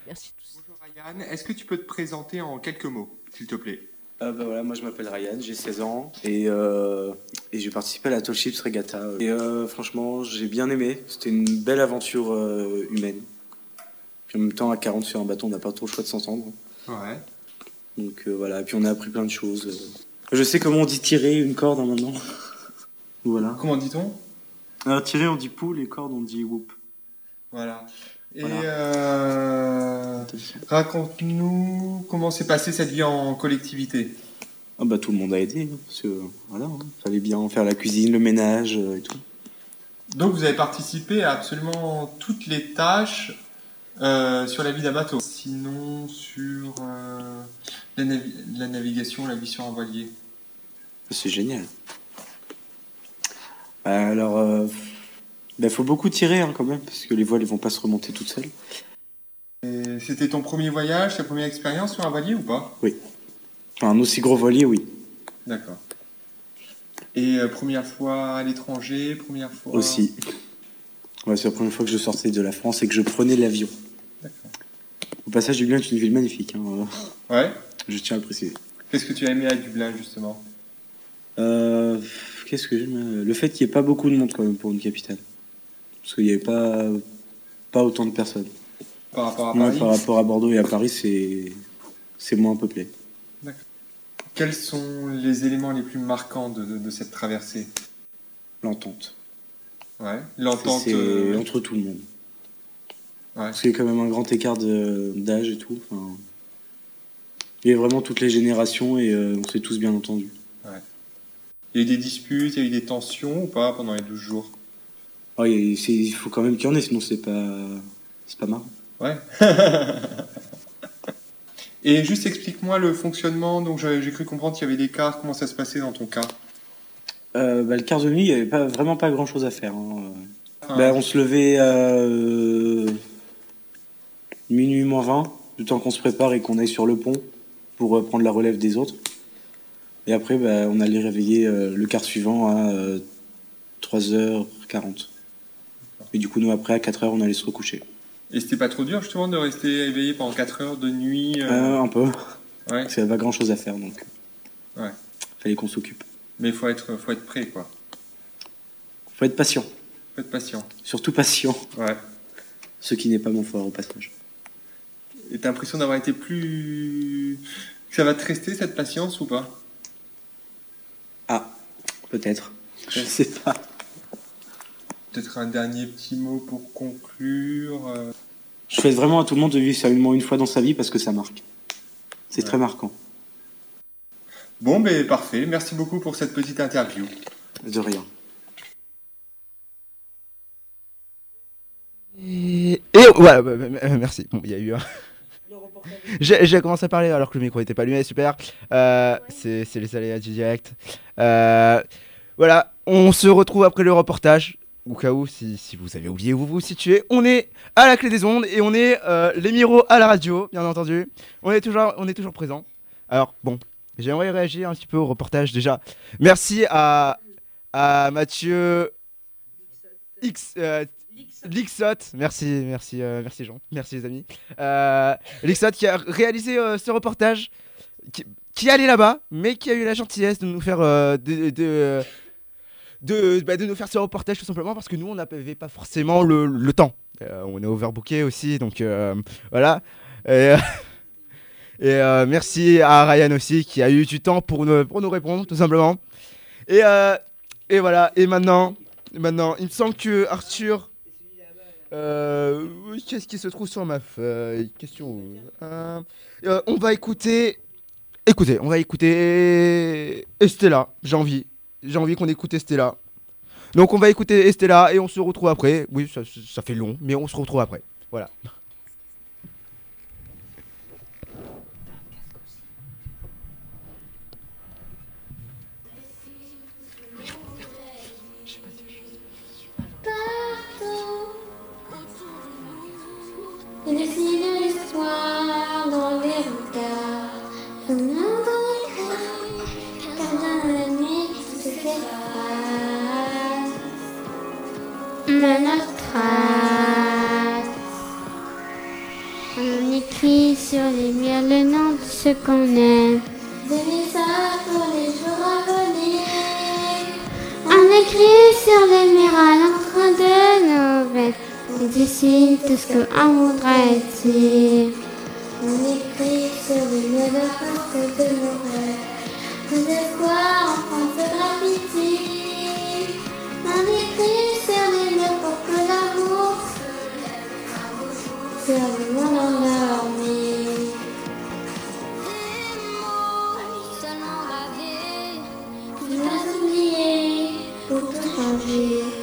Merci. tous. Bonjour Ryan, est-ce que tu peux te présenter en quelques mots, s'il te plaît? Euh, bah voilà, moi je m'appelle Ryan, j'ai 16 ans et, euh, et j'ai participé à la Tall Ships Regatta. Et euh, franchement, j'ai bien aimé. C'était une belle aventure euh, humaine. Puis en même temps, à 40 sur un bateau, on n'a pas trop le choix de s'entendre. Ouais. Donc euh, voilà, et puis on a appris plein de choses. Je sais comment on dit tirer une corde hein, maintenant. voilà. Comment dit-on? Tirer, on dit poule et corde, on dit whoop. Voilà. Et Voilà. euh, raconte-nous comment s'est passée cette vie en collectivité. Ah bah tout le monde a aidé. hein, parce que, voilà, hein, fallait bien faire la cuisine, le ménage euh, et tout. Donc vous avez participé à absolument toutes les tâches euh, sur la vie d'un bateau. Sinon sur euh, la, navi- la navigation, la vie sur un voilier. C'est génial. Alors, euh, bah, faut beaucoup tirer hein, quand même, parce que les voiles ne vont pas se remonter toutes seules. C'était ton premier voyage, ta première expérience sur un voilier ou pas? Enfin, un aussi gros voilier, oui, D'accord. Et euh, première fois à l'étranger, première fois aussi. Ouais, c'est la première fois que je sortais de la France et que je prenais l'avion. D'accord. Au passage, Dublin est une ville magnifique, hein, Ouais. je tiens à le préciser. Qu'est-ce que tu as aimé à Dublin justement? Euh, Qu'est-ce que j'aime? Le fait qu'il n'y ait pas beaucoup de monde quand même pour une capitale. Parce qu'il n'y avait pas, pas autant de personnes. par rapport à Ouais, Paris? par rapport à Bordeaux et à Paris, c'est c'est moins peuplé. Quels sont les éléments les plus marquants de, de- de cette traversée? L'entente. Ouais. L'entente. C'est euh, entre tout le monde. Ouais. Parce qu'il y a quand même un grand écart d'âge et tout. enfin, il y a vraiment toutes les générations et euh, on s'est tous bien entendus. Il y a eu des disputes, il y a eu des tensions ou pas pendant les 12 jours? Ouais, c'est- il faut quand même qu'il y en ait, sinon c'est pas, c'est pas marrant. Ouais. Et juste explique-moi le fonctionnement. Donc j'ai cru comprendre qu'il y avait des cartes. Comment ça se passait dans ton cas? Euh, bah, le quart de nuit, il n'y avait pas, vraiment pas grand chose à faire. hein. Enfin, Bah, on se levait à euh, minuit moins 20, du temps qu'on se prépare et qu'on aille sur le pont pour euh, prendre la relève des autres. Et après, bah, on allait réveiller le quart suivant à euh, 3h40. Et du coup, nous, après, à 4h, on allait se recoucher. Et c'était pas trop dur justement de rester éveillé pendant 4 heures de nuit euh, Euh, un peu, Ouais. parce qu'il n'y avait pas grand chose à faire, donc Ouais. fallait qu'on s'occupe. Mais faut être, faut être prêt quoi. Faut être patient, Faut être patient. surtout patient, Ouais. ce qui n'est pas mon fort au passage. Et t'as l'impression d'avoir été plus. que ça va te rester cette patience ou pas? Ah, peut-être, je sais pas. Peut-être un dernier petit mot pour conclure. euh. Je souhaite vraiment à tout le monde de vivre moins une fois dans sa vie parce que ça marque. C'est Ouais. très marquant. Bon, ben parfait. Merci beaucoup pour cette petite interview. De rien. Et, et voilà, bah, bah, euh, merci. Bon, il y a eu un. J'ai j'ai commencé à parler alors que le micro n'était pas allumé, super. Euh, C'est c'est les aléas du direct. Euh, voilà, on se retrouve après le reportage. Au cas où, si, vous avez oublié où vous vous situez, on est à la clé des ondes et on est euh, les Miro à la radio, bien entendu. On est toujours, on est toujours présent. Alors, bon, j'aimerais réagir un petit peu au reportage déjà. Merci à, à Mathieu X. euh, merci, merci, euh, merci Jean, merci les amis. Euh, Lixot qui a réalisé ce reportage, qui, qui allé là-bas, mais qui a eu la gentillesse de nous faire, de, de, bah, de nous faire ce reportage tout simplement parce que nous on n'avait pas forcément le, le temps. Euh, on est overbooké aussi, donc euh, voilà. Et, euh, merci à Ryan aussi qui a eu du temps pour nous, pour nous répondre tout simplement. Et, et voilà, et maintenant, maintenant, il me semble que Arthur. Qu'est-ce qui se trouve sur ma feuille? Question. on va écouter. Écoutez, on va écouter Estella. J'ai envie. J'ai envie qu'on écoute Estella. Donc on va écouter Estella et on se retrouve après. Oui, ça, fait long, mais on se retrouve après. Voilà. Ce qu'on aime. Des messages pour les jours à venir. On écrit sur les murs à l'entrée de nos veines. On dessine tout ce qu'on voudrait dire. On écrit sur les de France de nos rêves. Nos espoirs en France de graffiti. On écrit sur les murs pour que l'amour sur le monde endormi.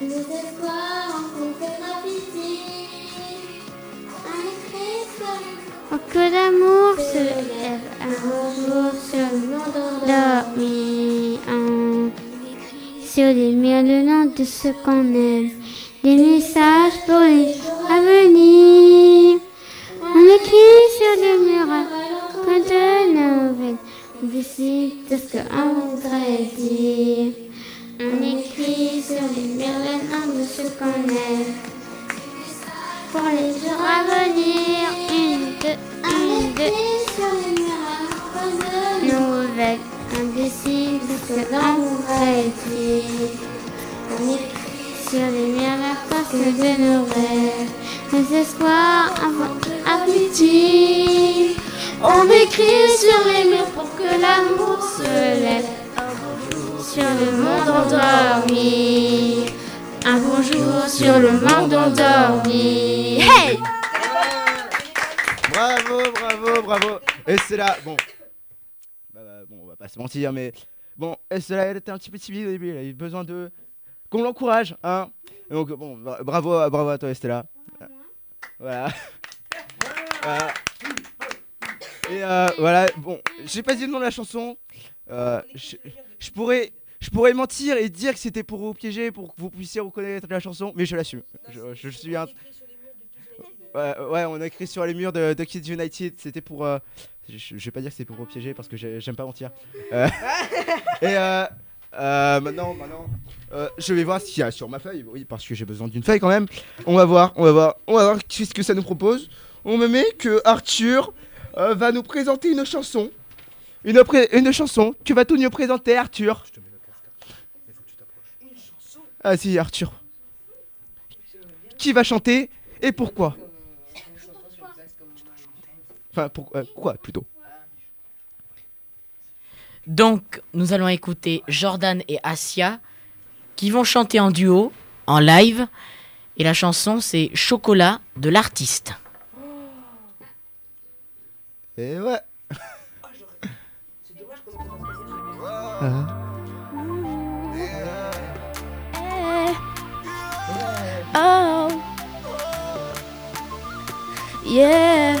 Nos espoirs Pour que l'amour se lève un jour sur le monde. Sur les murs le nom de ce qu'on aime. Des messages pour les à venir. On écrit sur les murs l'encre de nouvelles. On décide tout ce qu'on voudrait dire. On écrit sur les nom de ce qu'on aime. Pour les jours à venir, une, deux, une, deux, sur les nouvelles, de ce que l'on voudrait dire. On écrit sur les place de nos rêves, les espoirs appétit. On écrit sur les murs pour que l'amour se lève. Sur le monde endormi. Un bonjour sur le monde endormi. Hey! Bravo, bravo, bravo. Et c'est là, bon. Bah, bah, bon, on va pas se mentir, mais bon, et c'est là, elle était un petit peu timide au début. Elle a eu besoin de qu'on l'encourage, hein. Donc bon, bra- bravo, bravo à toi, Estella. Voilà. Voilà. Et euh, voilà, bon, j'ai pas dit le nom de la chanson. Euh, je pourrais, je pourrais mentir et dire que c'était pour vous piéger, pour que vous puissiez reconnaître la chanson, mais je l'assume. Je, je suis un. Ouais, ouais, on a écrit sur les murs de, de Kids United. C'était pour. euh, je, je vais pas dire que c'est pour vous piéger parce que j'ai- j'aime pas mentir. Euh, et euh, euh, maintenant, maintenant, euh, je vais voir ce qu'il y a sur ma feuille. Oui, parce que j'ai besoin d'une feuille quand même. On va voir, on va voir, on va voir qu'est-ce que ça nous propose. On me met que Arthur euh, va nous présenter une chanson. Une chanson que va tout nous présenter Arthur. Ah si, Arthur. Qui va chanter et pourquoi Enfin, pourquoi quoi plutôt Donc, nous allons écouter Jordan et Asia qui vont chanter en duo, en live. Et la chanson, c'est Chocolat de l'artiste. Et ouais. Ah. Oh. Yeah.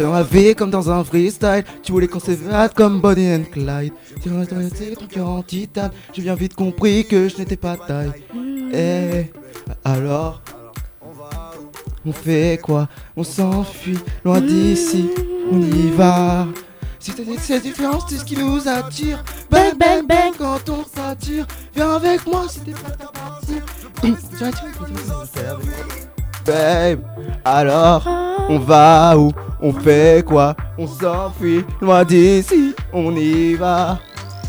Dans la vie comme dans un freestyle, tu voulais qu'on s'évade comme Bonnie and Clyde. Tu ton cœur anti-table, j'ai bien vite compris que je n'étais pas taille. Eh, alors, on fait quoi? On s'enfuit loin d'ici, on y va. Si t'as dit que c'est ce qui nous attire. Bang bang bang quand on s'attire. Viens avec moi si t'es pas à partir. Hum, Babe, alors on va où On fait quoi On s'enfuit loin d'ici, on y va.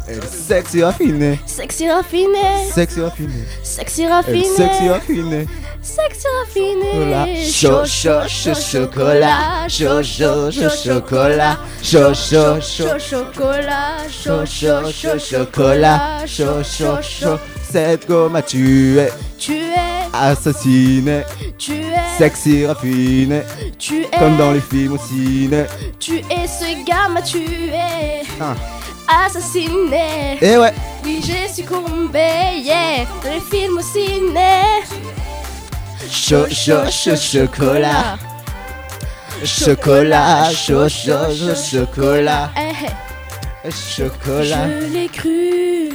Elle sexy raffinée, Sexy raffiné. sexy raffinée, Sexy elle est raffiné. sexy raffinée. Sexy raffiné. Chocolat, chaud, chaud, chaud, chocolat, chaud, chaud, chaud, chocolat, chaud, chaud, chaud, Chaud chocolat. chaud, chaud, chaud, chocolat, chaud, chaud, chaud. Cette gomme a tué, Tu es, assassiné, tu es, sexy raffiné, tu es. comme dans les films au ciné. Tu es ce gars m'a tué. Ah. Assassiné. Et ouais, Oui, j'ai succombé. Yeah. Dans les films au ciné. chaud, chaud, chaud, chocolat, chocolat, chaud, chaud, chaud, chocolat, Eh, eh. chocolat. Je l'ai cru.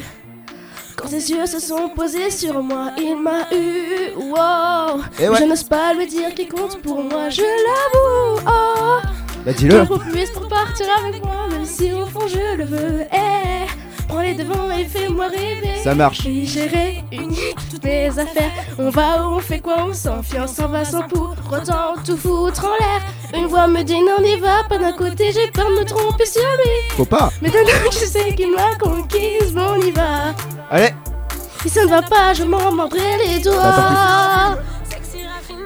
Quand ses yeux se sont posés sur moi, il m'a eu. Wow. Et ouais. Je n'ose pas lui dire qu'il compte pour moi, je l'avoue. Oh. Bah dis-le. Plus pour partir avec moi, même si au fond je le veux. Eh. Prends les devants et fais-moi rêver. Ça marche. J'ai réuni toutes mes affaires. On va où, on fait quoi, on s'enfuit, on s'en va sans pour autant tout foutre en l'air. Une voix me dit non, n'y va pas d'un côté, j'ai peur de me tromper sur lui. Faut pas. Mais d'un autre, je sais qu'il m'a conquise, bon, on y va. Si ça ne va pas, je m'en mordrai les doigts.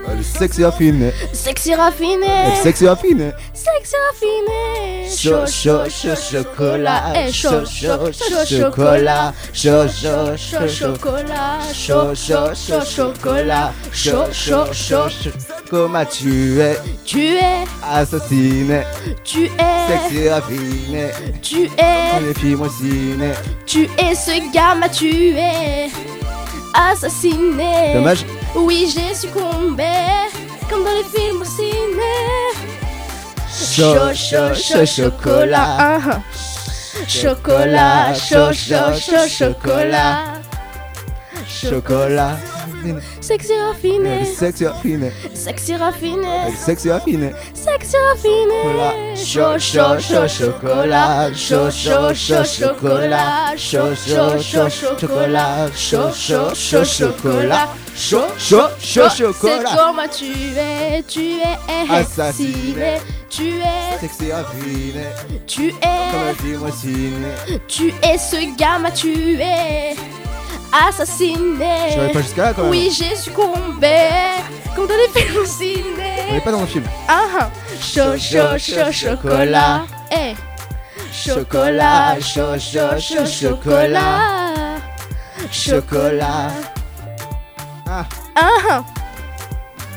Bah, Elle est sexy raffinée, Sexy elle raffiné, est sexy raffinée. sexy raffiné. Chaud, chaud, chaud, chocolat, Eh, chaud, chaud, chaud, chocolat, chaud, chaud, chaud chaud, chocolat, chaud, chaud, chaud, chocolat, chaud, chaud, chaud, chaud. Comment tu es Tu es, assassiné, tu es, sexy raffiné, tu es, on est tu es ce gars m'a tué, assassiné. Dommage, Oui, j'ai succombé, comme dans les films au ciné. chaud, chaud, chaud, chocolat, Ah, ah. Chocolat, chaud, chaud, chaud, chocolat. chocolat. Sexy raffiné, sexy raffiné, sexy raffiné, sexy raffiné. sexy raffiné. Chaud, chaud, chaud, chocolat, chaud, chaud, chaud, chocolat, chaud, chaud, chaud, chocolat, chaud, chaud, chaud, chocolat, chaud, chaud, chaud, C'est chocolat. comment tu es, tu es Assassiné. tu es, Sexy raffiné, tu comme un es, film au ciné. tu es ce gars m'a tué, assassiné. Je pas jusqu'à là quand même. Oui, j'ai succombé. Dans les films au On n'est pas dans le film. Ah, ah. chaud, chaud, chaud, chocolat. Eh. Chocolat, chaud, chaud, chaud, chocolat. Chocolat. Ah, Ah, ah.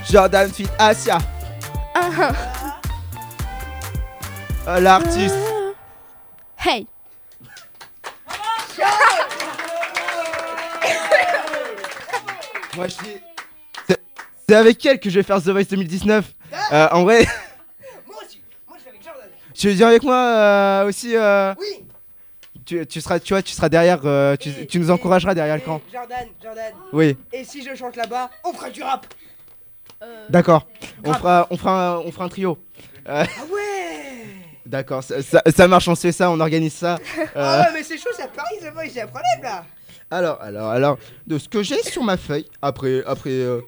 Jordan Fit Asia. ah, ah. Euh, L'artiste. Hey. Moi je dis. c'est- avec elle que je vais faire The Voice 2019. Euh, en vrai. Moi aussi. Moi, je suis avec Jordan. Tu veux dire avec moi euh, aussi euh, Oui. tu, tu seras, tu vois, tu seras derrière, euh, tu, Et- tu nous et- encourageras derrière le et camp. Jordan, Jordan. Oui, Et si je chante là-bas, on fera du rap. d'accord. On fera, on fera, un, on fera un trio. Ah ouais. D'accord, ça, ça- ça marche, on se fait ça, on organise ça. Euh, Ah ouais, mais c'est chaud, c'est à Paris, The Voice, c'est un problème là. Alors, alors, alors, de ce que j'ai sur ma feuille, après, après, euh,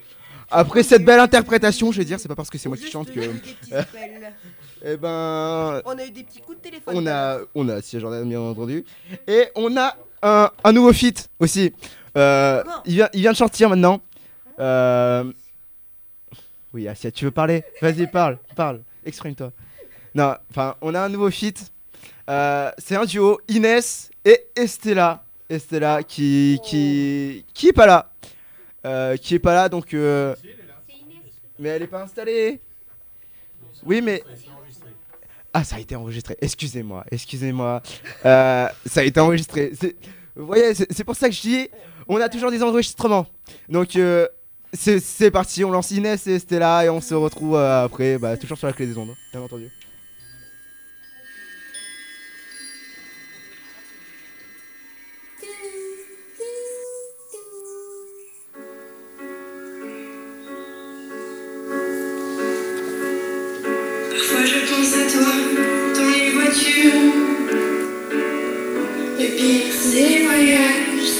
après cette belle interprétation, je vais dire, c'est pas parce que c'est moi qui chante que, eh ben, On a eu des petits coups de téléphone. on a, on a, si Jordan bien entendu, et on a un, un nouveau feat aussi. Euh, il vient, il vient de sortir maintenant. Euh, oui, Asia, tu veux parler? Vas-y, parle, parle, exprime-toi. Non, enfin, on a un nouveau feat. Euh, c'est un duo, Inès et Estella. Estella qui, qui, qui est pas là. Euh, qui est pas là, donc. euh, mais elle est pas installée. Oui, mais. Ah, ça a été enregistré. Excusez-moi, excusez-moi. Euh, ça a été enregistré. Vous voyez, c'est pour ça que je dis, on a toujours des enregistrements. Donc, euh, c'est parti. On lance Inès et Stella et on se retrouve après, bah, toujours sur la clé des ondes, bien entendu.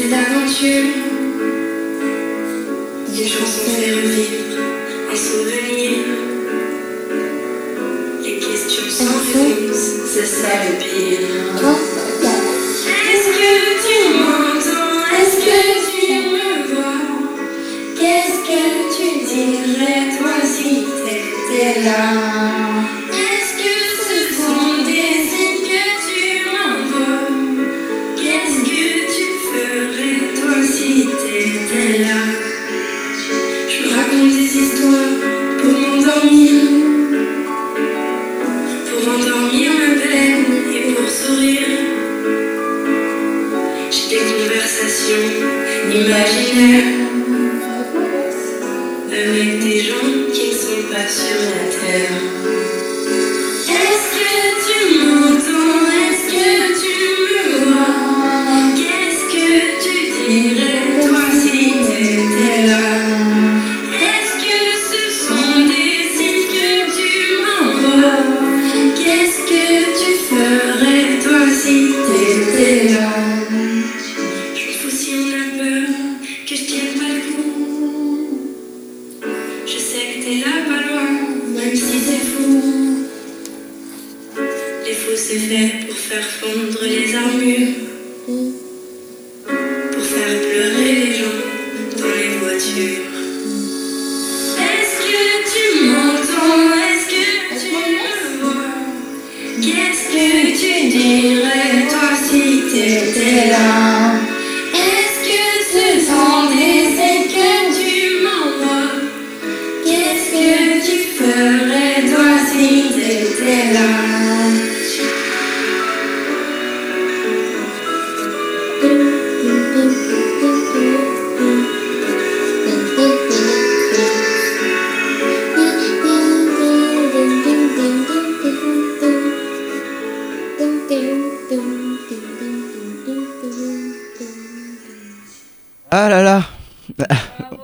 C'est l'aventure. Des chansons fait revivre un souvenir. Les questions sans réponse, c'est ça le pire. Ah là là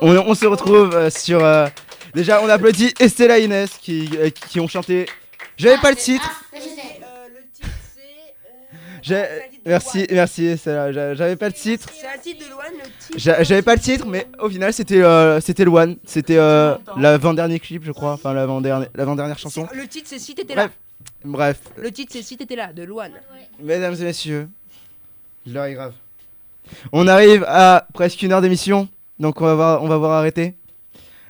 on, on se retrouve euh, sur. euh, déjà, on applaudit Estella et Inès qui, euh, qui ont chanté. J'avais pas le titre. Merci, merci J'avais pas le titre. C'est un titre de Loane, le titre. J'a- J'avais pas le titre, mais au final, c'était euh, c'était euh, l'avant-dernier clip, je crois. Enfin, l'avant-dernière chanson. Le titre c'est Si t'étais là. Bref, bref. Le titre c'est Si t'étais là, de Loane. Mesdames et messieurs, l'heure est grave. On arrive à presque une heure d'émission, donc on va voir, on va voir arrêter.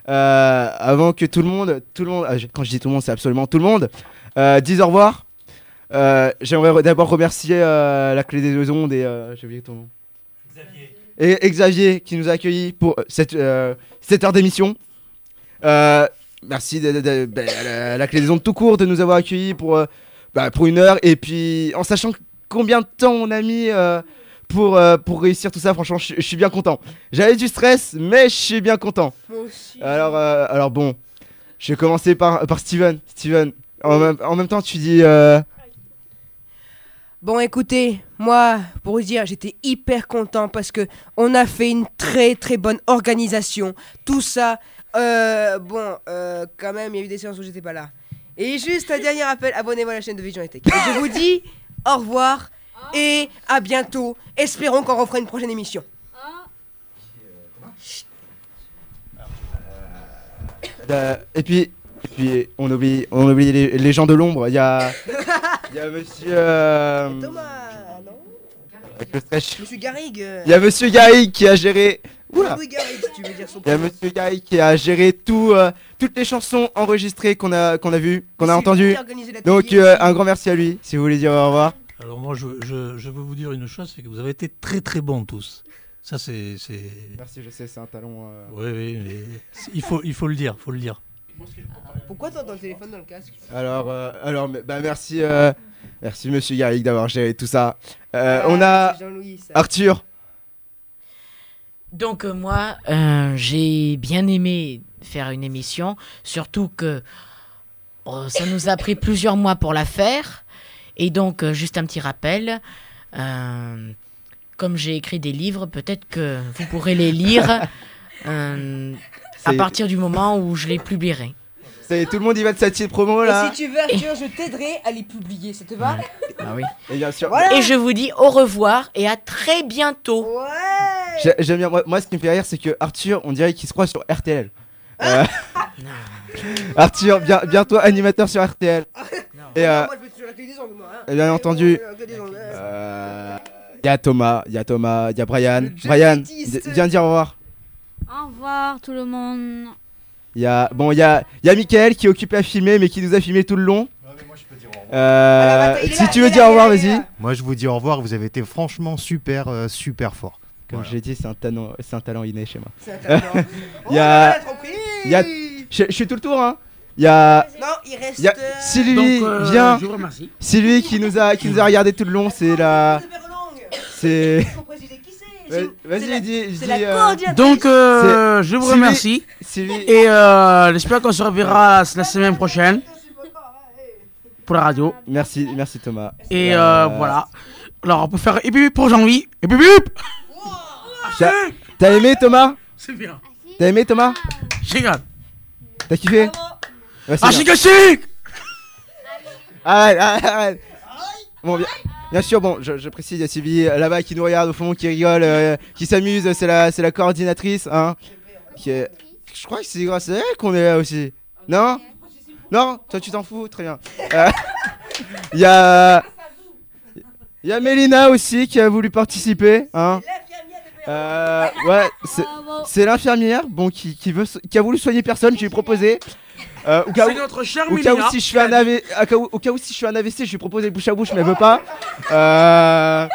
Euh, avant que tout le monde, tout le monde, ah, quand je dis tout le monde, c'est absolument tout le monde, euh, dise au revoir. Euh, J'aimerais d'abord remercier euh, la clé des ondes et euh, j'ai oublié ton nom. Et, et Xavier qui nous a accueillis pour cette, cette heure d'émission. Merci de, de- de- bah, la, la clé des ondes tout court de nous avoir accueillis pour, bah, pour une heure et puis en sachant combien de temps on a mis pour, euh, pour réussir tout ça, franchement je suis bien content. J'avais du stress mais je suis bien content. Moi aussi. Alors, euh, alors bon, je vais commencer par, par Steven. Steven, en même, en même temps tu dis... euh, Bon, écoutez, moi, pour vous dire, j'étais hyper content parce que on a fait une très très bonne organisation. Tout ça, bon, quand même, il y a eu des séances où j'étais pas là. Et juste un dernier appel, abonnez-vous à la chaîne de Vision et Tech. Et je vous dis au revoir et à bientôt. Espérons qu'on refera une prochaine émission. Euh, et puis, et puis on oublie, on oublie les, les gens de l'ombre. Il y a, il y a Monsieur. euh, Thomas, non? Avec le stress. Monsieur Garrigue. euh, Il y a Monsieur Garrigue qui a géré. Oula. Louis Garrigue, si tu veux dire son Il y a. Monsieur Garrigue qui a géré tout, euh, toutes les chansons enregistrées qu'on a, qu'on a vues, qu'on a entendues. Donc euh, un grand merci à lui. Si vous voulez dire au revoir. Alors moi, je, je, je veux vous dire une chose, c'est que vous avez été très très bons tous. Ça, c'est... Merci, je sais, c'est un talon. euh. Oui, oui, mais il faut, il faut le dire, faut le dire. Pourquoi t'as le téléphone dans le casque? Alors, euh, alors, bah merci, euh, merci Monsieur Garrigue d'avoir géré tout ça. Euh, Ah, on a. Arthur. Donc moi, euh, j'ai bien aimé faire une émission, surtout que ça nous a pris plusieurs mois pour la faire. Et donc, euh, juste un petit rappel, euh, comme j'ai écrit des livres, peut-être que vous pourrez les lire euh, à partir du moment où je les publierai. C'est tout le monde y va de cette petite promo Et là. si tu veux, Arthur, je t'aiderai à les publier, ça te va Ah oui. Et bien sûr. Voilà. Et je vous dis au revoir et à très bientôt. Ouais J'ai- J'aime bien. Moi, moi, ce qui me fait rire, c'est que Arthur, on dirait qu'il se croit sur RTL. Euh, Arthur, bien, bientôt animateur sur RTL. Et euh, Moi, je vais ongles, moi. hein. et bien entendu, ongles, ouais. euh, il y a Thomas, il y a Thomas, il y a Brian. Le Brian, viens dire au revoir. Au revoir tout le monde. Il y a bon, il y a, il y a Michael qui est occupé à filmer, mais qui nous a filmé tout le long. Euh, Alors, attends, il est si là, tu il veux est dire là, au revoir, il est là, il est vas-y. là. Moi, je vous dis au revoir. Vous avez été franchement super, euh, super fort. Comme Voilà. j'ai dit, c'est un talent, c'est un talent inné chez moi. C'est un talent. Il y Oh, a- la tromperie il y a- Je, je suis tout le tour, hein. Il y a, Non, il reste. y a euh, Sylvie, Donc, euh, viens. je vous remercie. Sylvie qui nous a, qui nous a regardé tout le long, c'est la, c'est. C'est. C'est- c'est Vas-y, la- dis, C'est dis, la euh. Donc, euh, je vous remercie. Sylvie. Et euh, j'espère qu'on se reverra la semaine prochaine pour la radio. Merci, merci Thomas. Et voilà. Alors, on peut faire et puis pour Jean-Louis. Et puis T'as t'as aimé Thomas? C'est bien. T'as aimé Thomas? Génial. T'as kiffé? Ah, chic Arrête, arrête, arrête. Bon, bien, bien sûr, bon, je, je précise, il y a Sylvie euh, là-bas qui nous regarde au fond, qui rigole, euh, qui s'amuse, c'est la, c'est la coordinatrice, hein. Qui est- Je crois que c'est grâce à elle qu'on est là aussi. Non? Non? Toi, tu t'en fous Très bien. Euh, Il y a. Il y a Mélina aussi qui a voulu participer, hein. Euh, ouais, c'est- l'infirmière, bon, qui, qui veut, so- qui a voulu soigner personne, je lui ai proposé. Euh, au cas où, C'est notre cher au cas où Mélina. si je fais un AV, au cas où, au cas où si je fais un AVC, je lui ai proposé bouche à bouche, mais elle veut pas. Euh,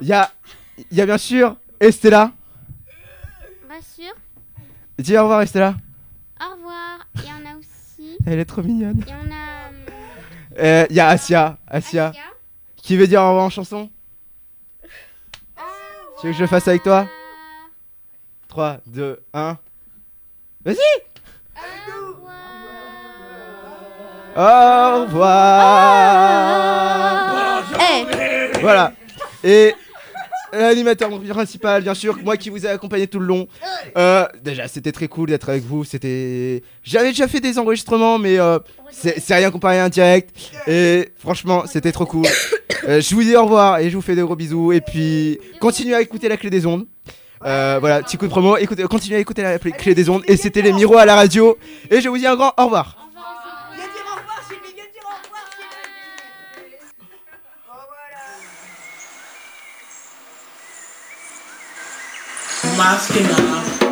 Il y a, il y a bien sûr Estella. Rassure. Dis au revoir Estella. Au revoir. Il y en a aussi. Elle est trop mignonne. Il y en a. euh, Euh, Il y a Asia, Asia, Asia. qui veut dire au revoir en chanson? Tu veux que je le fasse avec toi? 3, 2, 1. Vas-y Au revoir Eh, Voilà. Et l'animateur principal, bien sûr, moi qui vous ai accompagné tout le long. Euh, déjà, c'était très cool d'être avec vous. C'était, j'avais déjà fait des enregistrements, mais euh, c'est rien comparé à un direct. Et franchement, c'était trop cool. Euh, je vous dis au revoir et je vous fais des gros bisous. Et puis, continuez à écouter la clé des ondes. Voilà, petit coup de promo. Écoutez, continuez à écouter la clé des ondes. Et c'était les Miro à la radio. Et je vous dis un grand au revoir. masking up.